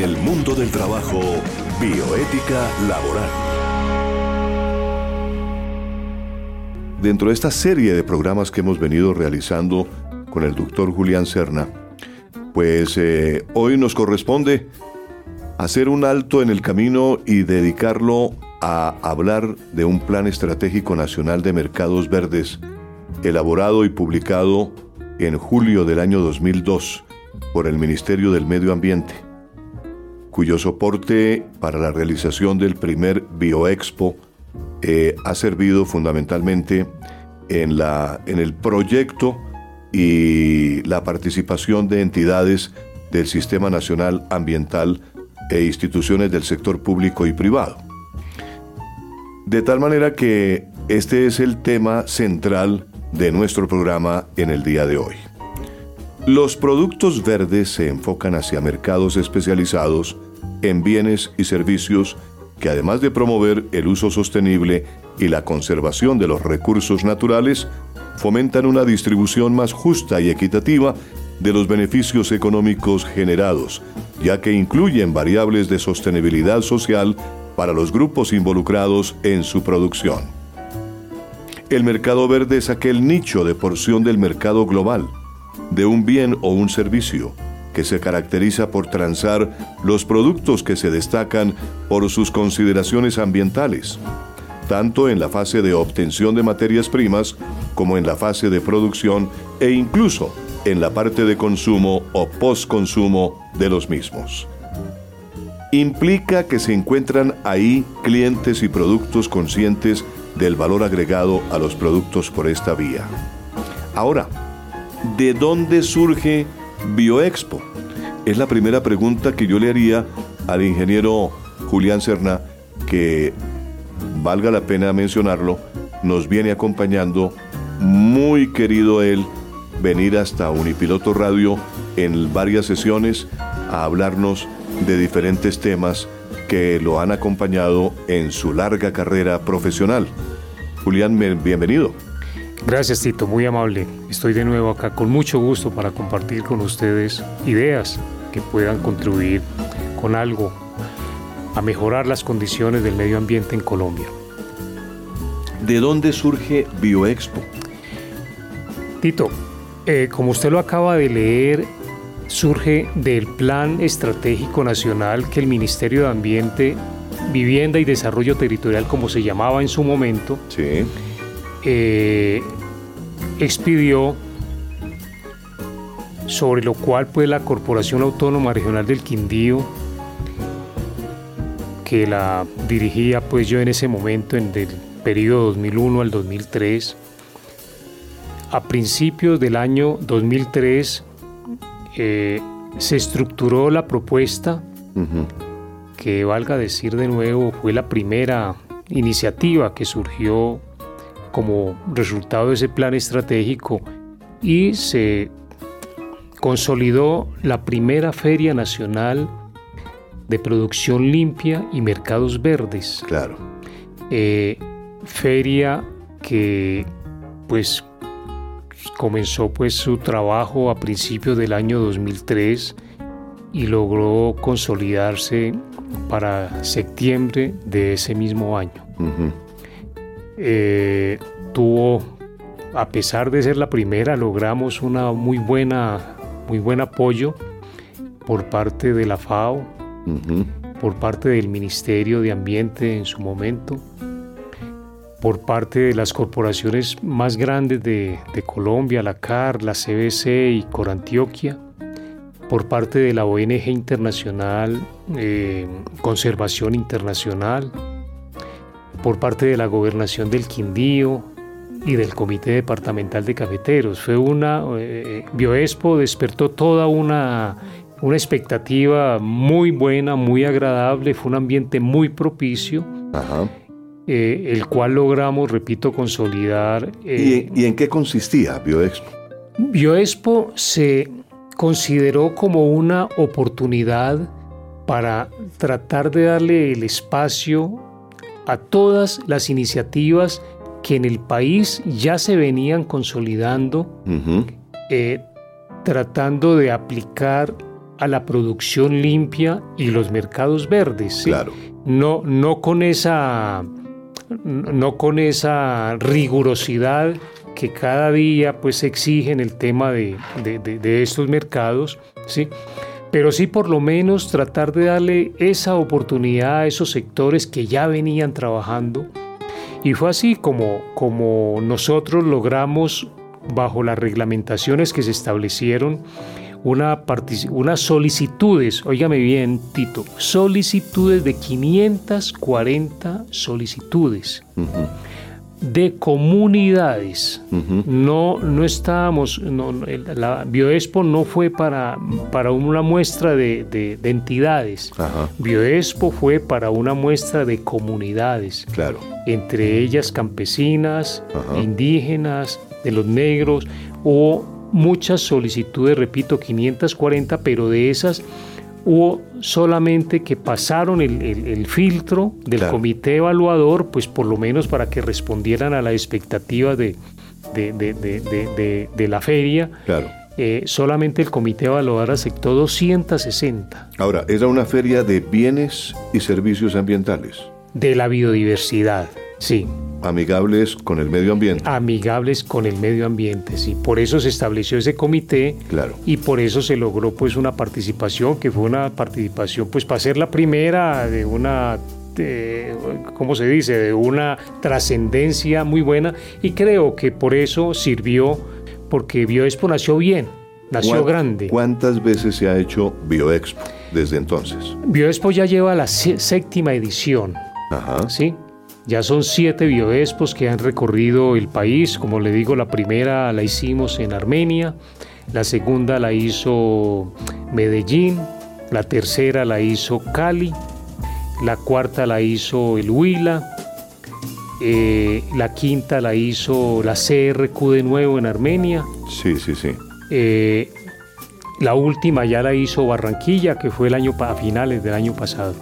En el mundo del trabajo, bioética laboral. Dentro de esta serie de programas que hemos venido realizando con el doctor Julián Serna, pues eh, hoy nos corresponde hacer un alto en el camino y dedicarlo a hablar de un plan estratégico nacional de mercados verdes, elaborado y publicado en julio del año 2002 por el Ministerio del Medio Ambiente, cuyo soporte para la realización del primer Bioexpo eh, ha servido fundamentalmente en, la, en el proyecto y la participación de entidades del Sistema Nacional Ambiental e instituciones del sector público y privado. De tal manera que este es el tema central de nuestro programa en el día de hoy. Los productos verdes se enfocan hacia mercados especializados en bienes y servicios que además de promover el uso sostenible y la conservación de los recursos naturales, fomentan una distribución más justa y equitativa de los beneficios económicos generados, ya que incluyen variables de sostenibilidad social para los grupos involucrados en su producción. El mercado verde es aquel nicho de porción del mercado global, de un bien o un servicio, que se caracteriza por transar los productos que se destacan por sus consideraciones ambientales, tanto en la fase de obtención de materias primas como en la fase de producción e incluso en la parte de consumo o postconsumo de los mismos. Implica que se encuentran ahí clientes y productos conscientes del valor agregado a los productos por esta vía. Ahora, ¿de dónde surge Bioexpo? Es la primera pregunta que yo le haría al ingeniero Julián Serna, que valga la pena mencionarlo, nos viene acompañando, muy querido él, venir hasta Unipiloto Radio en varias sesiones a hablarnos de diferentes temas que lo han acompañado en su larga carrera profesional. Julián, bienvenido. Gracias Tito, muy amable. Estoy de nuevo acá con mucho gusto para compartir con ustedes ideas que puedan contribuir con algo a mejorar las condiciones del medio ambiente en Colombia. ¿De dónde surge Bioexpo? Tito, eh, como usted lo acaba de leer, surge del Plan Estratégico Nacional que el Ministerio de Ambiente, Vivienda y Desarrollo Territorial, como se llamaba en su momento, sí eh, expidió, sobre lo cual pues la Corporación Autónoma Regional del Quindío, que la dirigía pues yo en ese momento, en el periodo 2001 al 2003, a principios del año 2003 eh, se estructuró la propuesta, que valga decir de nuevo, fue la primera iniciativa que surgió como resultado de ese plan estratégico y se consolidó la primera Feria Nacional de Producción Limpia y Mercados Verdes. Claro. Eh, feria que pues comenzó pues su trabajo a principios del año 2003 y logró consolidarse para septiembre de ese mismo año. Eh, tuvo, a pesar de ser la primera, logramos una muy buena, muy buen apoyo por parte de la FAO, por parte del Ministerio de Ambiente en su momento, por parte de las corporaciones más grandes de, Colombia, la CAR, la CBC y Corantioquia, por parte de la ONG Internacional, eh, Conservación Internacional, por parte de la gobernación del Quindío y del Comité Departamental de Cafeteros. Fue una, eh, Bioexpo despertó toda una, una expectativa muy buena, muy agradable, fue un ambiente muy propicio. Eh, el cual logramos, repito, consolidar. Eh, ¿Y, en qué consistía Bioexpo? Bioexpo se consideró como una oportunidad para tratar de darle el espacio a todas las iniciativas que en el país ya se venían consolidando, eh, tratando de aplicar a la producción limpia y los mercados verdes. Claro. No, no con esa no con esa rigurosidad que cada día pues exigen el tema de, de, estos mercados, ¿sí? Pero sí por lo menos tratar de darle esa oportunidad a esos sectores que ya venían trabajando. Y fue así como, como nosotros logramos, bajo las reglamentaciones que se establecieron, una unas solicitudes, óigame bien, Tito, solicitudes de 540 solicitudes. De comunidades. No, no estábamos, no, la Bioexpo no fue para, para una muestra de, entidades. Bioexpo fue para una muestra de comunidades. Claro. Entre ellas campesinas, indígenas, de los negros o muchas solicitudes, repito, 540, pero de esas hubo solamente que pasaron el, filtro del comité evaluador, pues por lo menos para que respondieran a la expectativa de, de, la feria. Claro. Eh, solamente el comité evaluador aceptó 260. Ahora, era una feria de bienes y servicios ambientales. De la biodiversidad, sí amigables con el medio ambiente. Amigables con el medio ambiente, sí. Por eso se estableció ese comité. Claro. Y por eso se logró pues una participación, que fue una participación pues para ser la primera de una ¿cómo se dice?, de una trascendencia muy buena y creo que por eso sirvió, porque Bioexpo nació bien, nació grande. ¿Cuántas veces se ha hecho Bioexpo desde entonces? Bioexpo ya lleva la séptima edición. Ajá. ¿Sí? Ya son siete bioespos que han recorrido el país. Como le digo, la primera la hicimos en Armenia, la segunda la hizo Medellín, la tercera la hizo Cali, la cuarta la hizo el Huila, eh, la quinta la hizo la CRQ de nuevo en Armenia. Sí, sí, sí. Eh, la última ya la hizo Barranquilla, que fue el año a finales del año pasado.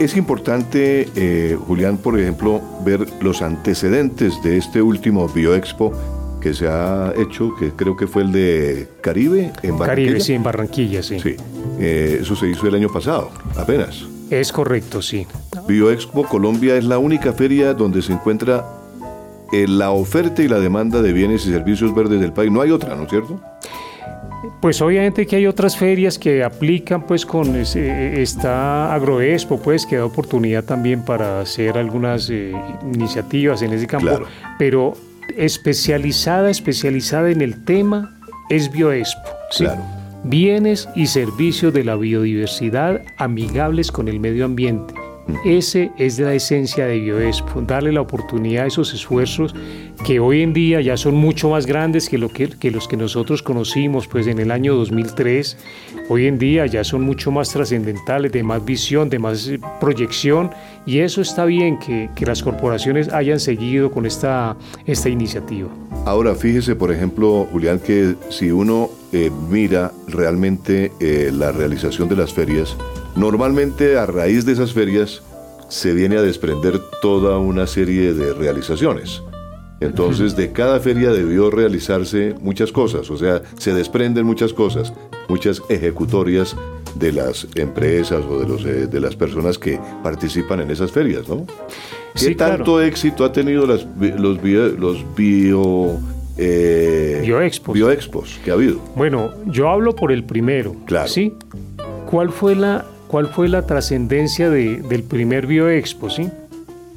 Es importante, eh, Julián, por ejemplo, ver los antecedentes de este último Bioexpo que se ha hecho, que creo que fue el de Caribe en Barranquilla. Caribe, sí, en Barranquilla, sí. Sí, eh, eso se hizo el año pasado, apenas. Es correcto, sí. Bioexpo Colombia es la única feria donde se encuentra eh, la oferta y la demanda de bienes y servicios verdes del país. No hay otra, ¿no es cierto? Pues obviamente que hay otras ferias que aplican pues con esta Agroexpo, pues que da oportunidad también para hacer algunas eh, iniciativas en ese campo, pero especializada, especializada en el tema es Bioexpo. Claro. Bienes y servicios de la biodiversidad amigables con el medio ambiente. Ese es la esencia de Bioexpo, darle la oportunidad a esos esfuerzos que hoy en día ya son mucho más grandes que, los que nosotros conocimos pues en el año 2003. Hoy en día ya son mucho más trascendentales, de más visión, de más eh, proyección y eso está bien que, las corporaciones hayan seguido con esta, esta iniciativa. Ahora fíjese por ejemplo Julián que si uno eh, mira realmente eh, la realización de las ferias, Normalmente a raíz de esas ferias se viene a desprender toda una serie de realizaciones. Entonces de cada feria debió realizarse muchas cosas, o sea, se desprenden muchas cosas, muchas ejecutorias de las empresas o de, los, eh, de las personas que participan en esas ferias, ¿no? ¿Qué tanto éxito ha tenido las, los, bio, los bio, eh, bioexpos. bioexpos que ha habido? Bueno, yo hablo por el primero. Claro. ¿sí? ¿Cuál fue la ¿Cuál fue la trascendencia del primer Bioexpo? Sí.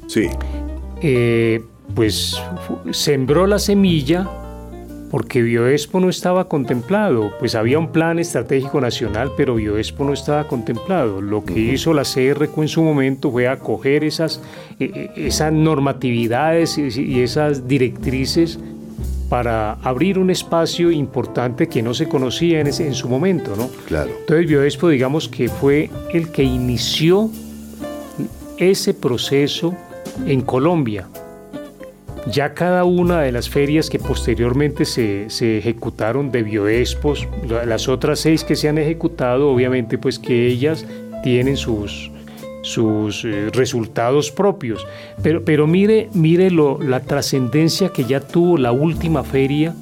sí. Eh, pues sembró la semilla porque Bioexpo no estaba contemplado, pues había un plan estratégico nacional, pero Bioexpo no estaba contemplado. Lo que hizo la CRQ en su momento fue acoger esas, eh, eh, esas normatividades y esas directrices para abrir un espacio importante que no se conocía en, ese, en su momento, ¿no? Claro. Entonces Bioexpo, digamos que fue el que inició ese proceso en Colombia. Ya cada una de las ferias que posteriormente se, se, ejecutaron de Bioexpos, las otras seis que se han ejecutado, obviamente pues que ellas tienen sus, sus eh, resultados propios. Pero, pero mire, mire lo, la trascendencia que ya tuvo la última feria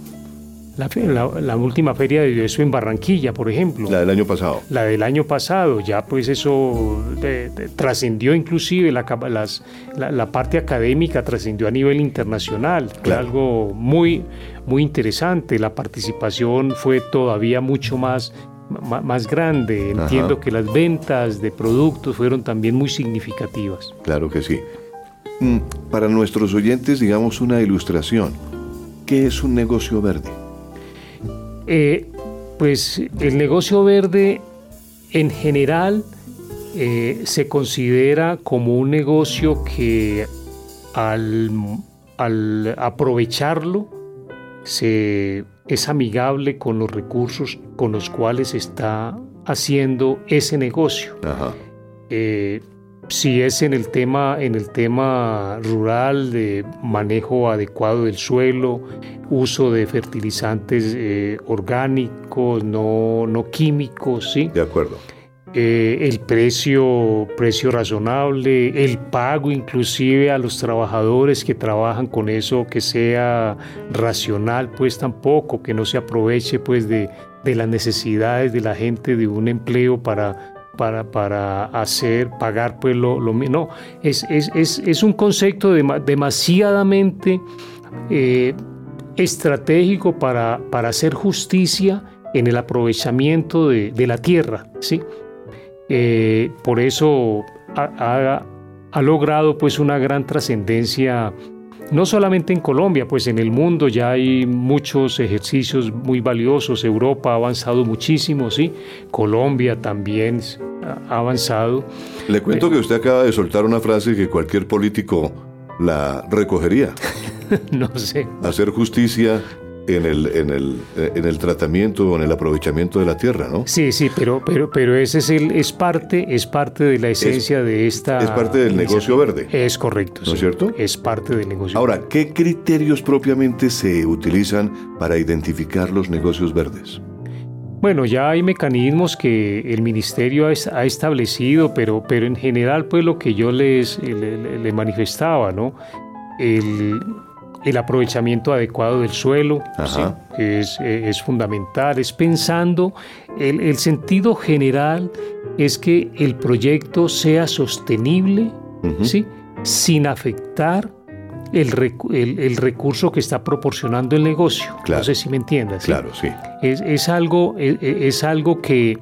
La, última feria de eso en Barranquilla, por ejemplo. La del año pasado. La del año pasado, ya pues eso trascendió inclusive la, la, parte académica, trascendió a nivel internacional, algo muy, muy interesante. La participación fue todavía mucho más, más grande. Entiendo que las ventas de productos fueron también muy significativas. Claro que sí. Mm, para nuestros oyentes, digamos una ilustración. ¿Qué es un negocio verde? Eh, pues el negocio verde en general eh, se considera como un negocio que al, aprovecharlo se, es amigable con los recursos con los cuales está haciendo ese negocio. Eh, si es en el tema, en el tema rural de manejo adecuado del suelo, uso de fertilizantes eh, orgánicos, no, no, químicos, ¿sí? De acuerdo. Eh, el precio, precio razonable, el pago inclusive a los trabajadores que trabajan con eso, que sea racional, pues tampoco, que no se aproveche pues de, de las necesidades de la gente de un empleo para para, para hacer, pagar pues lo, lo no, es, es, es, es un concepto demasiadamente eh, estratégico para, para hacer justicia en el aprovechamiento de, de la tierra, ¿sí? Eh, por eso ha, ha, logrado pues una gran trascendencia no solamente en Colombia, pues en el mundo ya hay muchos ejercicios muy valiosos. Europa ha avanzado muchísimo, sí. Colombia también ha avanzado. Le cuento que usted acaba de soltar una frase que cualquier político la recogería. no sé. Hacer justicia en el, en el, eh, en el tratamiento o en el aprovechamiento de la tierra, ¿no? Sí, sí, pero, pero, pero ese es, el, es, parte, es parte de la esencia de esta... Es parte del negocio verde. Es correcto. ¿No es cierto? Es parte del negocio Ahora, ¿qué criterios propiamente se utilizan para identificar los negocios verdes? Bueno, ya hay mecanismos que el ministerio ha establecido, pero, pero en general, pues lo que yo les le, manifestaba, ¿no? El, el aprovechamiento adecuado del suelo es, es, fundamental, es pensando, el, el, sentido general es que el proyecto sea sostenible, ¿sí? sin afectar el, el, recurso que está proporcionando el negocio. No sé si me entiendas. Claro, sí. Es, es algo, es, es algo que,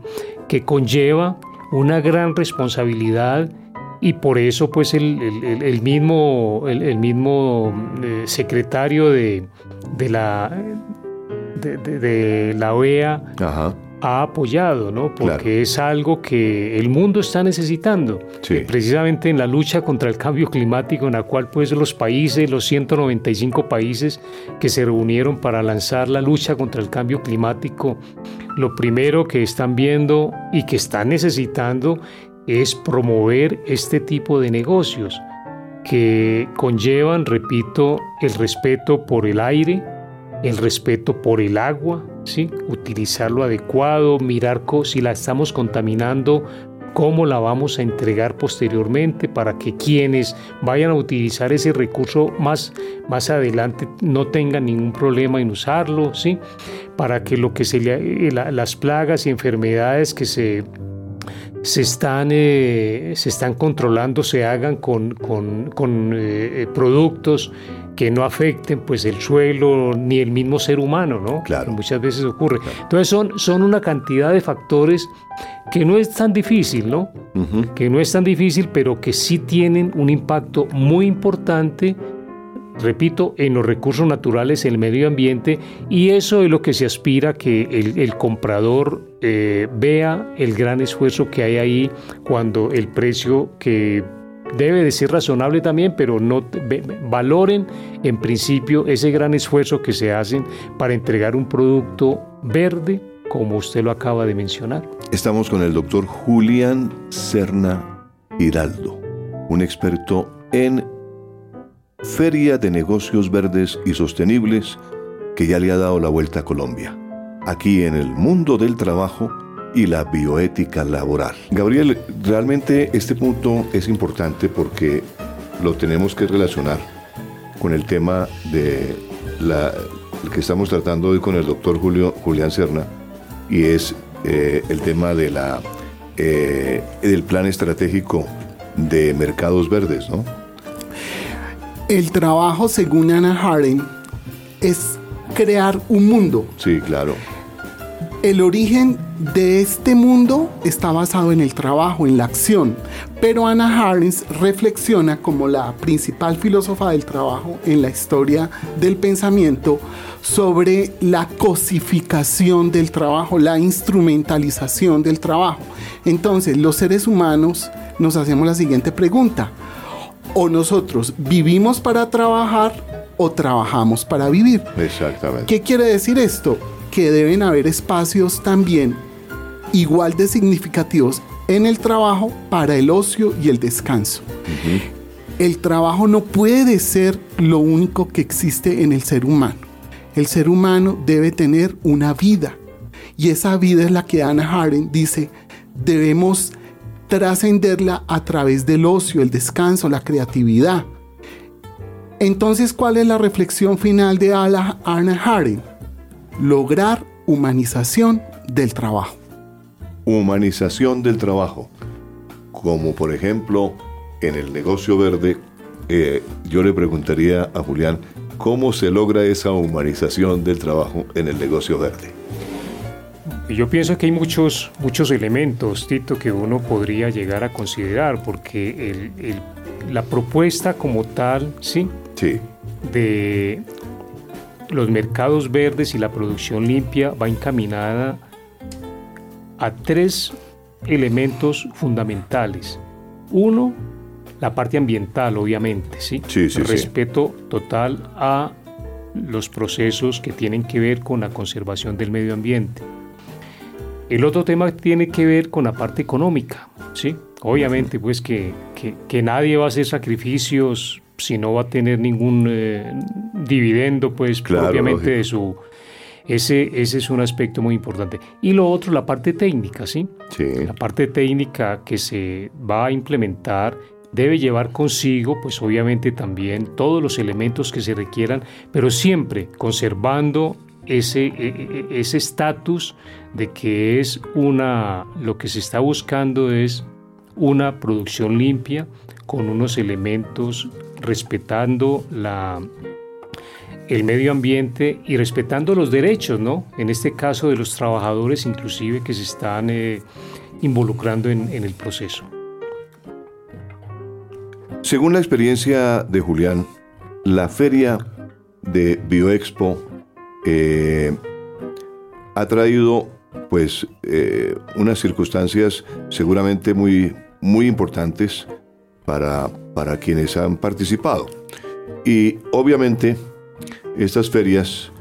que conlleva una gran responsabilidad y por eso pues el, el, mismo, el, mismo eh, secretario de, de la, de, la OEA ha apoyado, ¿no? Porque es algo que el mundo está necesitando, precisamente en la lucha contra el cambio climático, en la cual pues los países, los 195 países que se reunieron para lanzar la lucha contra el cambio climático, lo primero que están viendo y que están necesitando es promover este tipo de negocios que conllevan, repito, el respeto por el aire, el respeto por el agua, ¿sí? utilizarlo adecuado, mirar si la estamos contaminando, cómo la vamos a entregar posteriormente para que quienes vayan a utilizar ese recurso más, más adelante no tengan ningún problema en usarlo, ¿sí? para que lo que se le, las plagas y enfermedades que se se están, eh, se están controlando, se hagan con, con, eh, productos que no afecten pues el suelo ni el mismo ser humano, ¿no? Claro. Muchas veces ocurre. Entonces son, son una cantidad de factores que no es tan difícil, ¿no? Que no es tan difícil, pero que sí tienen un impacto muy importante repito, en los recursos naturales, en el medio ambiente, y eso es lo que se aspira que el, comprador eh, vea el gran esfuerzo que hay ahí cuando el precio que debe de ser razonable también, pero no valoren en principio ese gran esfuerzo que se hacen para entregar un producto verde, como usted lo acaba de mencionar. Estamos con el doctor Julián Serna Hiraldo, un experto en Feria de Negocios Verdes y Sostenibles que ya le ha dado la vuelta a Colombia, aquí en el mundo del trabajo y la bioética laboral. Gabriel, realmente este punto es importante porque lo tenemos que relacionar con el tema de la que estamos tratando hoy con el doctor Julio, Julián Serna, y es eh, el tema de la, eh, del plan estratégico de mercados verdes, ¿no? El trabajo, según Anna Haren, es crear un mundo. Sí, claro. El origen de este mundo está basado en el trabajo, en la acción, pero Anna Harris reflexiona como la principal filósofa del trabajo en la historia del pensamiento sobre la cosificación del trabajo, la instrumentalización del trabajo. Entonces, los seres humanos nos hacemos la siguiente pregunta. O nosotros vivimos para trabajar o trabajamos para vivir. Exactamente. ¿Qué quiere decir esto? que deben haber espacios también igual de significativos en el trabajo para el ocio y el descanso. El trabajo no puede ser lo único que existe en el ser humano. El ser humano debe tener una vida y esa vida es la que Ana Haren dice debemos trascenderla a través del ocio, el descanso, la creatividad. Entonces, ¿cuál es la reflexión final de Anna Haren? lograr humanización del trabajo. Humanización del trabajo, como por ejemplo en el negocio verde, eh, yo le preguntaría a Julián, ¿cómo se logra esa humanización del trabajo en el negocio verde? Yo pienso que hay muchos, muchos elementos, Tito, que uno podría llegar a considerar, porque la propuesta como tal, ¿sí? Sí. De los mercados verdes y la producción limpia va encaminada a tres elementos fundamentales. Uno, la parte ambiental, obviamente, ¿sí? sí, sí respeto total a los procesos que tienen que ver con la conservación del medio ambiente. El otro tema tiene que ver con la parte económica, ¿sí? Obviamente, pues que, que, que nadie va a hacer sacrificios si no va a tener ningún eh, dividendo, pues propiamente de su... Ese, ese es un aspecto muy importante. Y lo otro, la parte técnica, ¿sí? ¿sí? La parte técnica que se va a implementar debe llevar consigo, pues obviamente también todos los elementos que se requieran, pero siempre conservando ese e, e, e, ese estatus de que es una lo que se está buscando es una producción limpia con unos elementos respetando la, el medio ambiente y respetando los derechos, ¿no? En este caso de los trabajadores inclusive que se están eh, involucrando en, el proceso. Según la experiencia de Julián, la feria de Bioexpo eh, ha traído pues eh, unas circunstancias seguramente muy, muy importantes para, para quienes han participado. Y obviamente estas ferias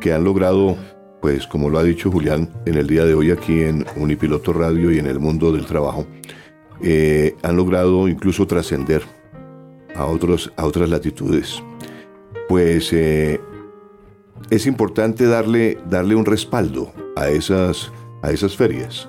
que han logrado, pues como lo ha dicho Julián en el día de hoy aquí en Unipiloto Radio y en el mundo del trabajo, eh, han logrado incluso trascender a, otros, a otras latitudes. Pues eh, es importante darle, darle un respaldo a esas, a esas ferias.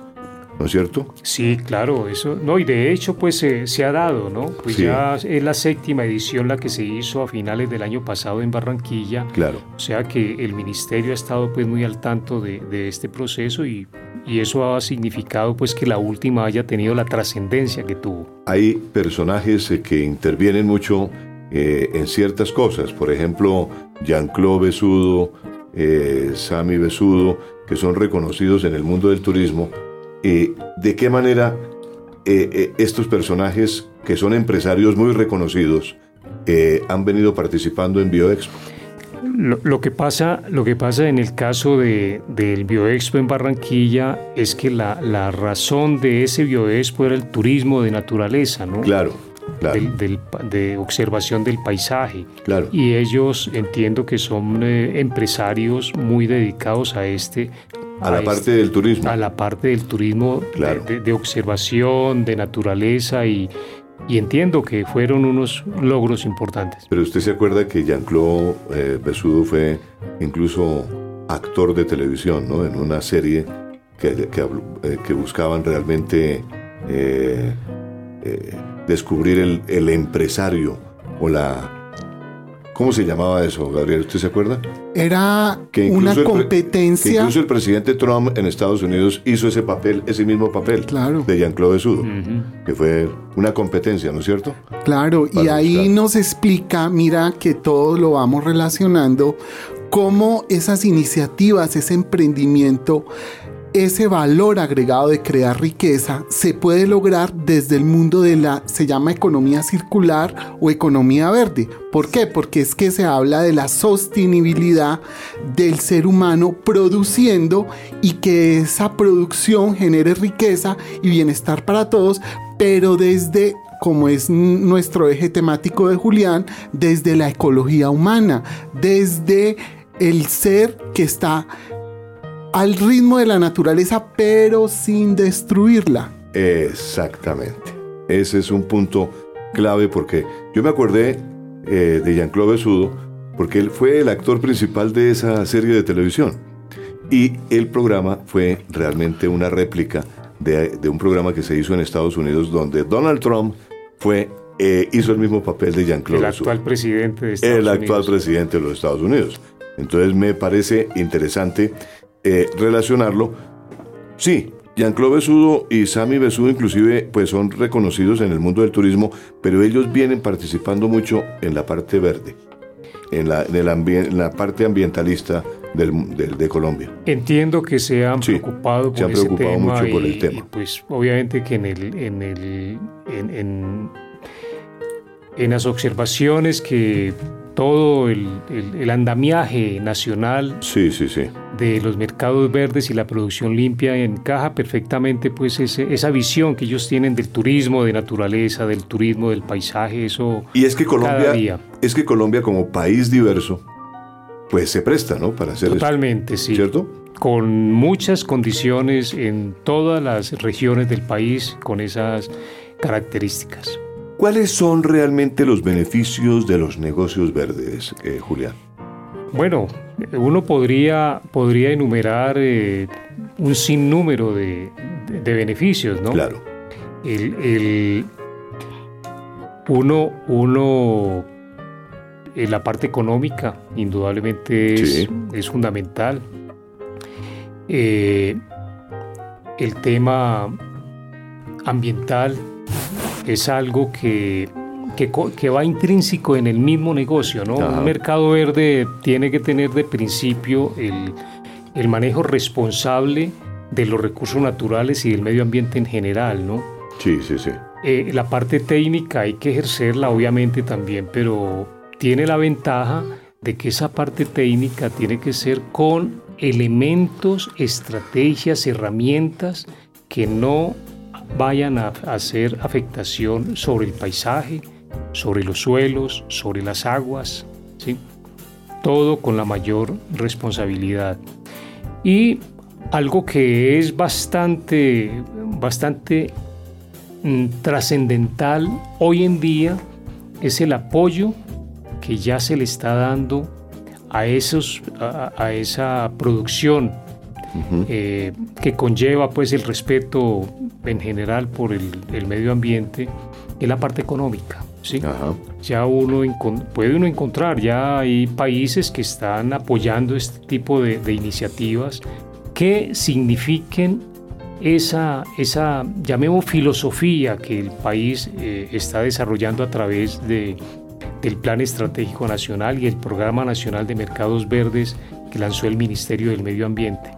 ¿no es cierto? Sí, claro, eso, no, y de hecho pues se ha dado, ¿no? Pues ya es la séptima edición la que se hizo a finales del año pasado en Barranquilla. Claro. O sea que el ministerio ha estado pues muy al tanto de, este proceso y, y, eso ha significado pues que la última haya tenido la trascendencia que tuvo. Hay personajes eh, que intervienen mucho eh, en ciertas cosas, por ejemplo, Jean-Claude Besudo, eh, Sami Besudo, que son reconocidos en el mundo del turismo eh, de qué manera eh, eh, estos personajes, que son empresarios muy reconocidos, han venido participando en BioExpo. Lo, que pasa, lo que pasa en el caso de, del BioExpo en Barranquilla es que la, la, razón de ese BioExpo era el turismo de naturaleza, ¿no? Claro. Claro. de observación del paisaje. Claro. Y ellos entiendo que son empresarios muy dedicados a este a la parte del turismo. A la parte del turismo de, observación, de naturaleza y, entiendo que fueron unos logros importantes. Pero usted se acuerda que Jean-Claude eh, Besudo fue incluso actor de televisión, ¿no? En una serie que, que, eh, buscaban realmente eh, descubrir el, el, empresario o la ¿Cómo se llamaba eso, Gabriel? ¿Usted se acuerda? Era una competencia. que incluso el presidente Trump en Estados Unidos hizo ese papel, ese mismo papel claro. de Jean-Claude Sudo, que fue una competencia, ¿no es cierto? Claro, y ahí nos explica, mira que todo lo vamos relacionando, cómo esas iniciativas, ese emprendimiento ese valor agregado de crear riqueza se puede lograr desde el mundo de la, se llama economía circular o economía verde. ¿Por qué? Porque es que se habla de la sostenibilidad del ser humano produciendo y que esa producción genere riqueza y bienestar para todos, pero desde como es nuestro eje temático de Julián, desde la ecología humana, desde el ser que está al ritmo de la naturaleza, pero sin destruirla. Exactamente. Ese es un punto clave porque yo me acordé eh, de Jean-Claude Besudo porque él fue el actor principal de esa serie de televisión. Y el programa fue realmente una réplica de, un programa que se hizo en Estados Unidos donde Donald Trump fue, eh, hizo el mismo papel de Jean-Claude El actual presidente de Estados El actual presidente de los Estados Unidos. Entonces me parece interesante eh, relacionarlo. Sí, Jean-Claude Besudo y Sami Besudo inclusive pues son reconocidos en el mundo del turismo, pero ellos vienen participando mucho en la parte verde, en la, en la parte ambientalista del, de Colombia. Entiendo que se han preocupado, por mucho por el tema. pues obviamente que en el, en el en, en las observaciones que todo el, andamiaje nacional sí, sí, sí. de los mercados verdes y la producción limpia encaja perfectamente pues esa visión que ellos tienen del turismo, de naturaleza, del turismo, del paisaje, eso y es que Colombia es que Colombia como país diverso pues se presta, ¿no? Para hacer Totalmente, sí. ¿Cierto? Con muchas condiciones en todas las regiones del país con esas características. ¿Cuáles son realmente los beneficios de los negocios verdes, eh, Julián? Bueno, uno podría, podría enumerar eh, un sinnúmero de, beneficios, ¿no? Claro. El, uno, uno en la parte económica, indudablemente es, fundamental. Eh, el tema ambiental, es algo que, que, va intrínseco en el mismo negocio, ¿no? Un mercado verde tiene que tener de principio el, el, manejo responsable de los recursos naturales y del medio ambiente en general, ¿no? Sí, sí, sí. Eh, la parte técnica hay que ejercerla, obviamente, también, pero tiene la ventaja de que esa parte técnica tiene que ser con elementos, estrategias, herramientas que no vayan a hacer afectación sobre el paisaje, sobre los suelos, sobre las aguas, ¿sí? todo con la mayor responsabilidad. Y algo que es bastante, bastante mm, trascendental hoy en día es el apoyo que ya se le está dando a, esos, a esa producción eh, que conlleva pues el respeto en general por el, medio ambiente, es la parte económica. ¿sí? Ya uno puede uno encontrar, ya hay países que están apoyando este tipo de, iniciativas que signifiquen esa, esa, llamemos filosofía que el país eh, está desarrollando a través de, del Plan Estratégico Nacional y el Programa Nacional de Mercados Verdes que lanzó el Ministerio del Medio Ambiente.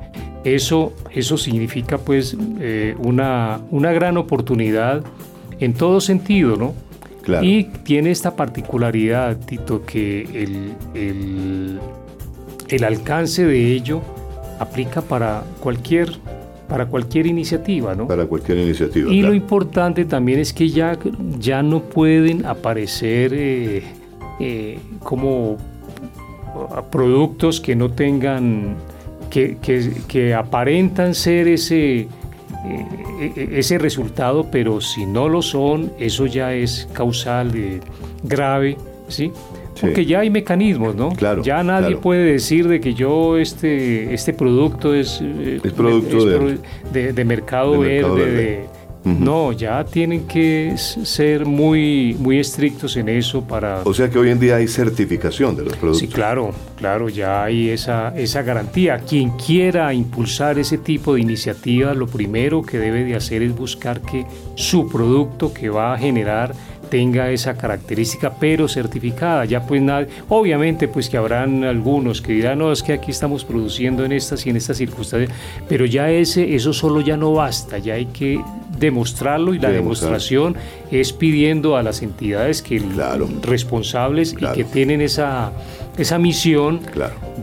Eso, eso significa pues eh, una, una gran oportunidad en todo sentido, ¿no? Y tiene esta particularidad, Tito, que el, el, el, alcance de ello aplica para cualquier, para cualquier iniciativa, ¿no? Para cualquier iniciativa. Y lo importante también es que ya, ya no pueden aparecer eh, eh, como productos que no tengan que, aparentan ser ese, eh, eh, ese resultado, pero si no lo son, eso ya es causal de, grave, ¿sí? Porque ya hay mecanismos, ¿no? Claro, ya nadie puede decir de que yo este, este producto es, eh, es producto de, mercado, verde, No, ya tienen que ser muy, muy estrictos en eso para... O sea que hoy en día hay certificación de los productos. Sí, claro, claro, ya hay esa, esa garantía. Quien quiera impulsar ese tipo de iniciativas, lo primero que debe de hacer es buscar que su producto que va a generar tenga esa característica, pero certificada. Ya pues nada, obviamente pues que habrán algunos que dirán, no, es que aquí estamos produciendo en estas y en estas circunstancias, pero ya ese, eso solo ya no basta, ya hay que demostrarlo y la demostración es pidiendo a las entidades que responsables y que tienen esa esa misión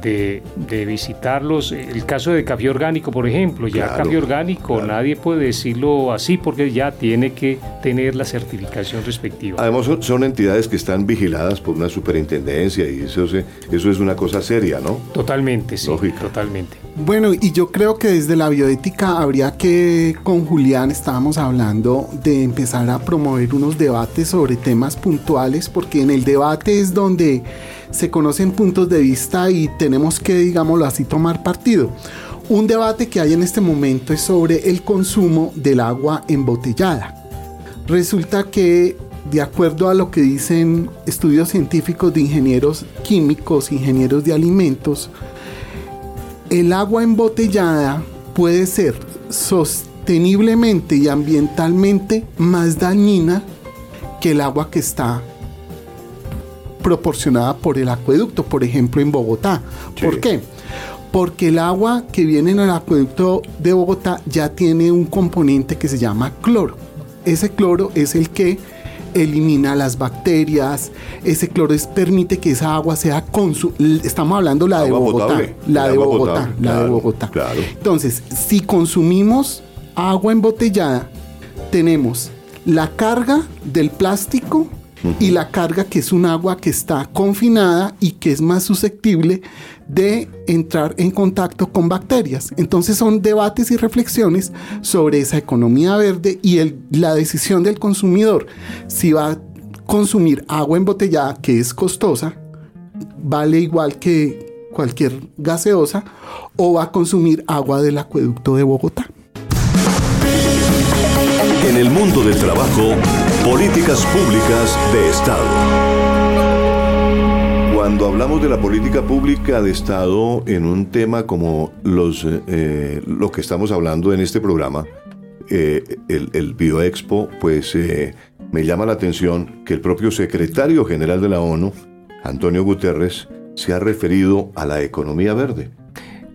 de, visitarlos. El caso de café orgánico, por ejemplo, ya café orgánico, nadie puede decirlo así porque ya tiene que tener la certificación respectiva. Además son, entidades que están vigiladas por una superintendencia y eso, eso es una cosa seria, ¿no? Totalmente, sí. Totalmente. Bueno, y yo creo que desde la bioética habría que, con Julián estábamos hablando de empezar a promover unos debates sobre temas puntuales, porque en el debate es donde se conocen puntos de vista y tenemos que, digámoslo así, tomar partido. Un debate que hay en este momento es sobre el consumo del agua embotellada. Resulta que, de acuerdo a lo que dicen estudios científicos de ingenieros químicos, ingenieros de alimentos, el agua embotellada puede ser sosteniblemente y ambientalmente más dañina que el agua que está proporcionada por el acueducto, por ejemplo en Bogotá. ¿Por qué? Porque el agua que viene en el acueducto de Bogotá ya tiene un componente que se llama cloro. Ese cloro es el que elimina las bacterias, ese cloro permite que esa agua sea consumida. Estamos hablando la de Bogotá, la de Bogotá, la de Bogotá. Entonces, si consumimos agua embotellada, tenemos la carga del plástico y la carga que es un agua que está confinada y que es más susceptible de entrar en contacto con bacterias. Entonces son debates y reflexiones sobre esa economía verde y la decisión del consumidor si va a consumir agua embotellada que es costosa, vale igual que cualquier gaseosa, o va a consumir agua del acueducto de Bogotá. En el mundo del trabajo, políticas públicas de Estado. Cuando hablamos de la política pública de Estado en un tema como los, eh, lo que estamos hablando en este programa, eh, el, Bioexpo, pues eh, me llama la atención que el propio secretario general de la ONU, Antonio Guterres, se ha referido a la economía verde.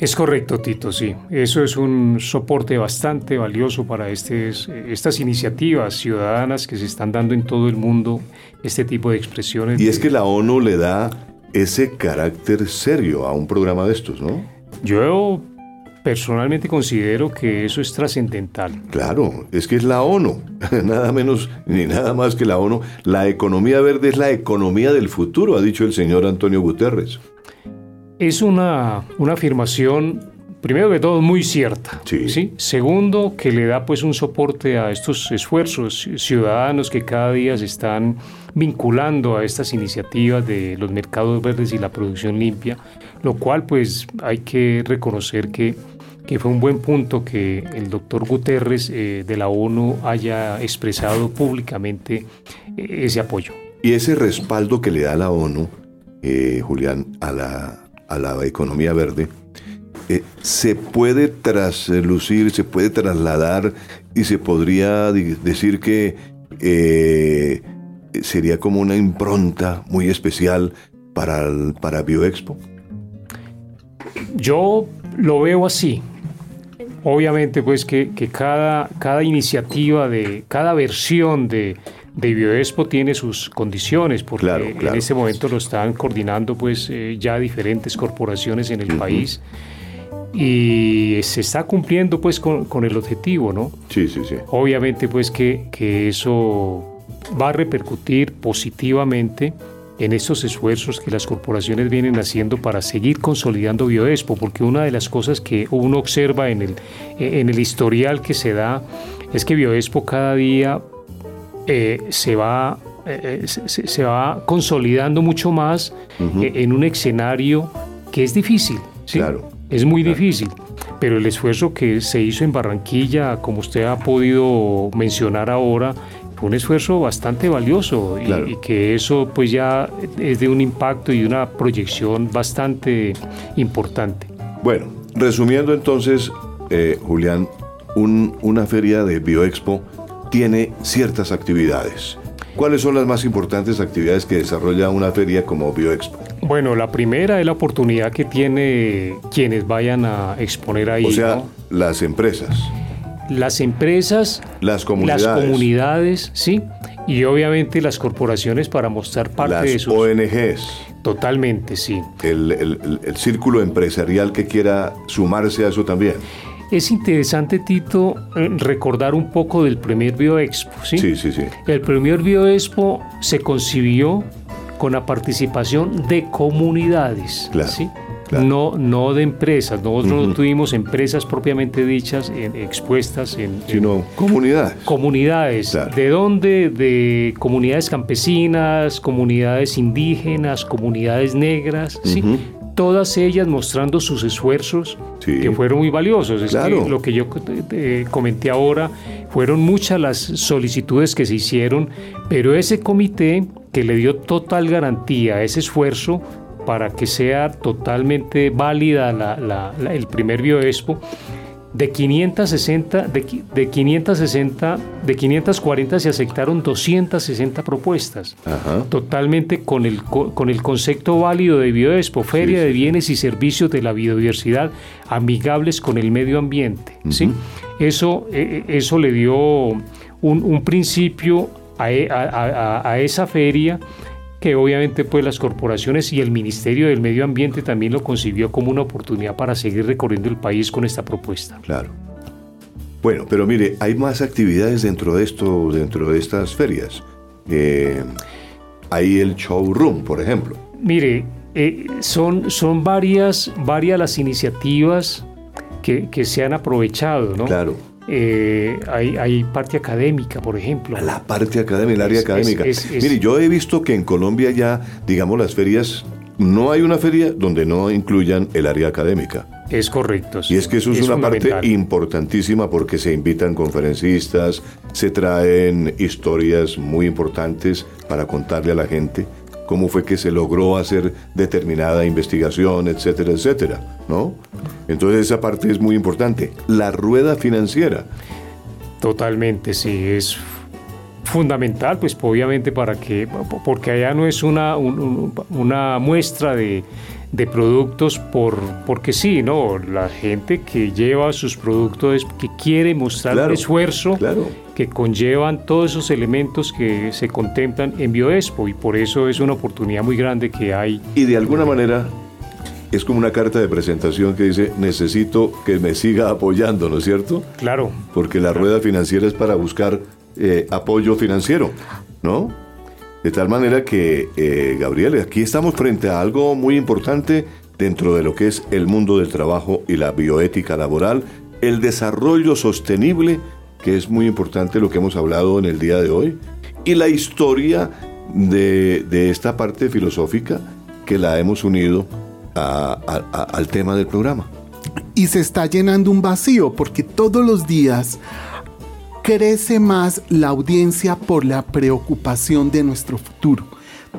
Es correcto, Tito, sí. Eso es un soporte bastante valioso para estas iniciativas ciudadanas que se están dando en todo el mundo, este tipo de expresiones. Y es que la ONU le da ese carácter serio a un programa de estos, ¿no? Yo personalmente considero que eso es trascendental. Claro, es que es la ONU, nada menos ni nada más que la ONU. La economía verde es la economía del futuro, ha dicho el señor Antonio Guterres. Es una, afirmación, primero que todo, muy cierta. Sí. Segundo, que le da pues un soporte a estos esfuerzos ciudadanos que cada día se están vinculando a estas iniciativas de los mercados verdes y la producción limpia, lo cual pues hay que reconocer que, que fue un buen punto que el doctor Guterres eh, de la ONU haya expresado públicamente eh, ese apoyo. Y ese respaldo que le da la ONU, eh, Julián, a la a la economía verde, eh, se puede traslucir, se puede trasladar y se podría decir que eh, sería como una impronta muy especial para, para Bioexpo. Yo lo veo así. Obviamente, pues que, que cada, cada iniciativa de, cada versión de, de Bioexpo tiene sus condiciones, porque en este momento lo están coordinando pues eh, ya diferentes corporaciones en el país y se está cumpliendo pues con, el objetivo, ¿no? Sí, sí, sí. Obviamente pues que, que eso va a repercutir positivamente en estos esfuerzos que las corporaciones vienen haciendo para seguir consolidando Bioexpo, porque una de las cosas que uno observa en el, en el historial que se da es que Bioexpo cada día eh, se, va, eh, eh, se, va consolidando mucho más en un escenario que es difícil. Claro. Es muy difícil. pero el esfuerzo que se hizo en Barranquilla, como usted ha podido mencionar ahora, fue un esfuerzo bastante valioso y, que eso pues ya es de un impacto y una proyección bastante importante. Bueno, resumiendo entonces, eh, Julián, una feria de Bioexpo tiene ciertas actividades. ¿Cuáles son las más importantes actividades que desarrolla una feria como Bioexpo? Bueno, la primera es la oportunidad que tiene quienes vayan a exponer ahí. O sea, las empresas. Las empresas, las comunidades. las comunidades, sí, y obviamente las corporaciones para mostrar parte de sus ONGs. Totalmente, sí. El, el círculo empresarial que quiera sumarse a eso también. Es interesante, Tito, eh, recordar un poco del primer Bioexpo. ¿sí? sí, sí, sí. El primer Bioexpo se concibió con la participación de comunidades. Claro. ¿sí? No, no de empresas. Nosotros no tuvimos empresas propiamente dichas expuestas en. Sino comunidades. Comunidades. ¿De dónde? De comunidades campesinas, comunidades indígenas, comunidades negras. ¿sí? Todas ellas mostrando sus esfuerzos que fueron muy valiosos. Es lo que yo comenté ahora, fueron muchas las solicitudes que se hicieron, pero ese comité que le dio total garantía a ese esfuerzo para que sea totalmente válida el primer Bioexpo, de 560, de, de 560, de 540 se aceptaron 260 propuestas, totalmente con el, con el concepto válido de Bioexpo, Feria de Bienes y Servicios de la Biodiversidad amigables con el medio ambiente. ¿sí? eso, e, e, eso le dio un, un principio a, a, a esa feria que obviamente pues las corporaciones y el Ministerio del Medio Ambiente también lo concibió como una oportunidad para seguir recorriendo el país con esta propuesta. Claro. Bueno, pero mire, hay más actividades dentro de esto, dentro de estas ferias. Eh, hay el showroom, por ejemplo. Mire, eh, son, son varias, varias las iniciativas que, que se han aprovechado, ¿no? Claro. Eh, hay, parte académica, por ejemplo. La parte académica, el área académica. Mire, yo he visto que en Colombia ya, digamos, las ferias, no hay una feria donde no incluyan el área académica. Es correcto. Y es que eso es, una parte importantísima porque se invitan conferencistas, se traen historias muy importantes para contarle a la gente cómo fue que se logró hacer determinada investigación, etcétera, etcétera, ¿no? Entonces esa parte es muy importante. La rueda financiera. Totalmente, sí, es fundamental, pues obviamente para que, porque allá no es una, una muestra de, de productos por porque sí, ¿no? La gente que lleva sus productos que quiere mostrar el esfuerzo que conllevan todos esos elementos que se contemplan en Bioexpo y por eso es una oportunidad muy grande que hay. Y de alguna manera es como una carta de presentación que dice necesito que me siga apoyando, ¿no es cierto? Claro. Porque la rueda financiera es para buscar eh, apoyo financiero, ¿no? De tal manera que, eh, Gabriel, aquí estamos frente a algo muy importante dentro de lo que es el mundo del trabajo y la bioética laboral, el desarrollo sostenible, que es muy importante lo que hemos hablado en el día de hoy, y la historia de, esta parte filosófica que la hemos unido al tema del programa. Y se está llenando un vacío porque todos los días crece más la audiencia por la preocupación de nuestro futuro.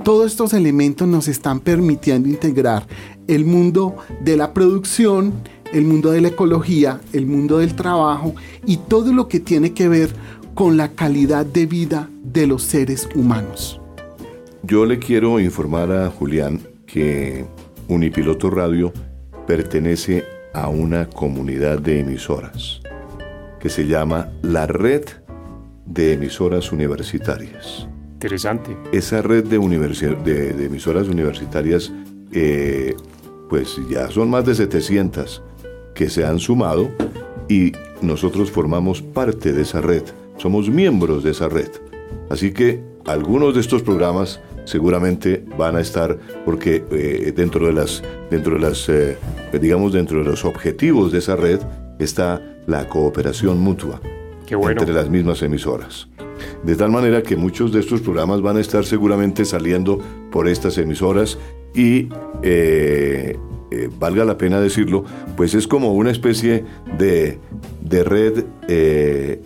Todos estos elementos nos están permitiendo integrar el mundo de la producción, el mundo de la ecología, el mundo del trabajo y todo lo que tiene que ver con la calidad de vida de los seres humanos. Yo le quiero informar a Julián que Unipiloto Radio pertenece a una comunidad de emisoras que se llama la Red de Emisoras Universitarias. Interesante. Esa red de, de, emisoras universitarias, eh, pues ya son más de 700 que se han sumado y nosotros formamos parte de esa red, somos miembros de esa red. Así que algunos de estos programas seguramente van a estar porque eh, dentro de las dentro de las eh, digamos dentro de los objetivos de esa red está la cooperación mutua entre las mismas emisoras. De tal manera que muchos de estos programas van a estar seguramente saliendo por estas emisoras y eh, eh, valga la pena decirlo, pues es como una especie de, red eh,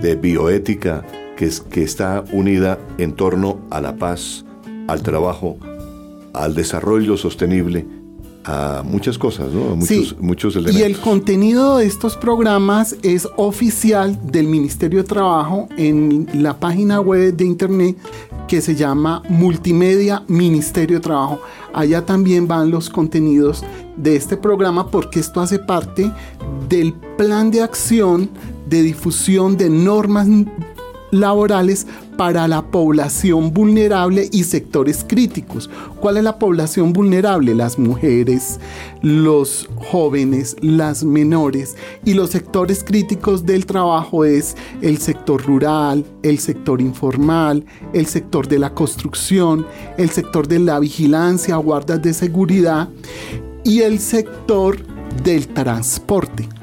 de bioética que, que está unida en torno a la paz, al trabajo, al desarrollo sostenible a muchas cosas, ¿no? muchos, muchos elementos. Y el contenido de estos programas es oficial del Ministerio de Trabajo en la página web de internet que se llama Multimedia Ministerio de Trabajo. Allá también van los contenidos de este programa porque esto hace parte del plan de acción de difusión de normas laborales para la población vulnerable y sectores críticos. ¿Cuál es la población vulnerable? Las mujeres, los jóvenes, las menores y los sectores críticos del trabajo es el sector rural, el sector informal, el sector de la construcción, el sector de la vigilancia, guardas de seguridad y el sector del transporte.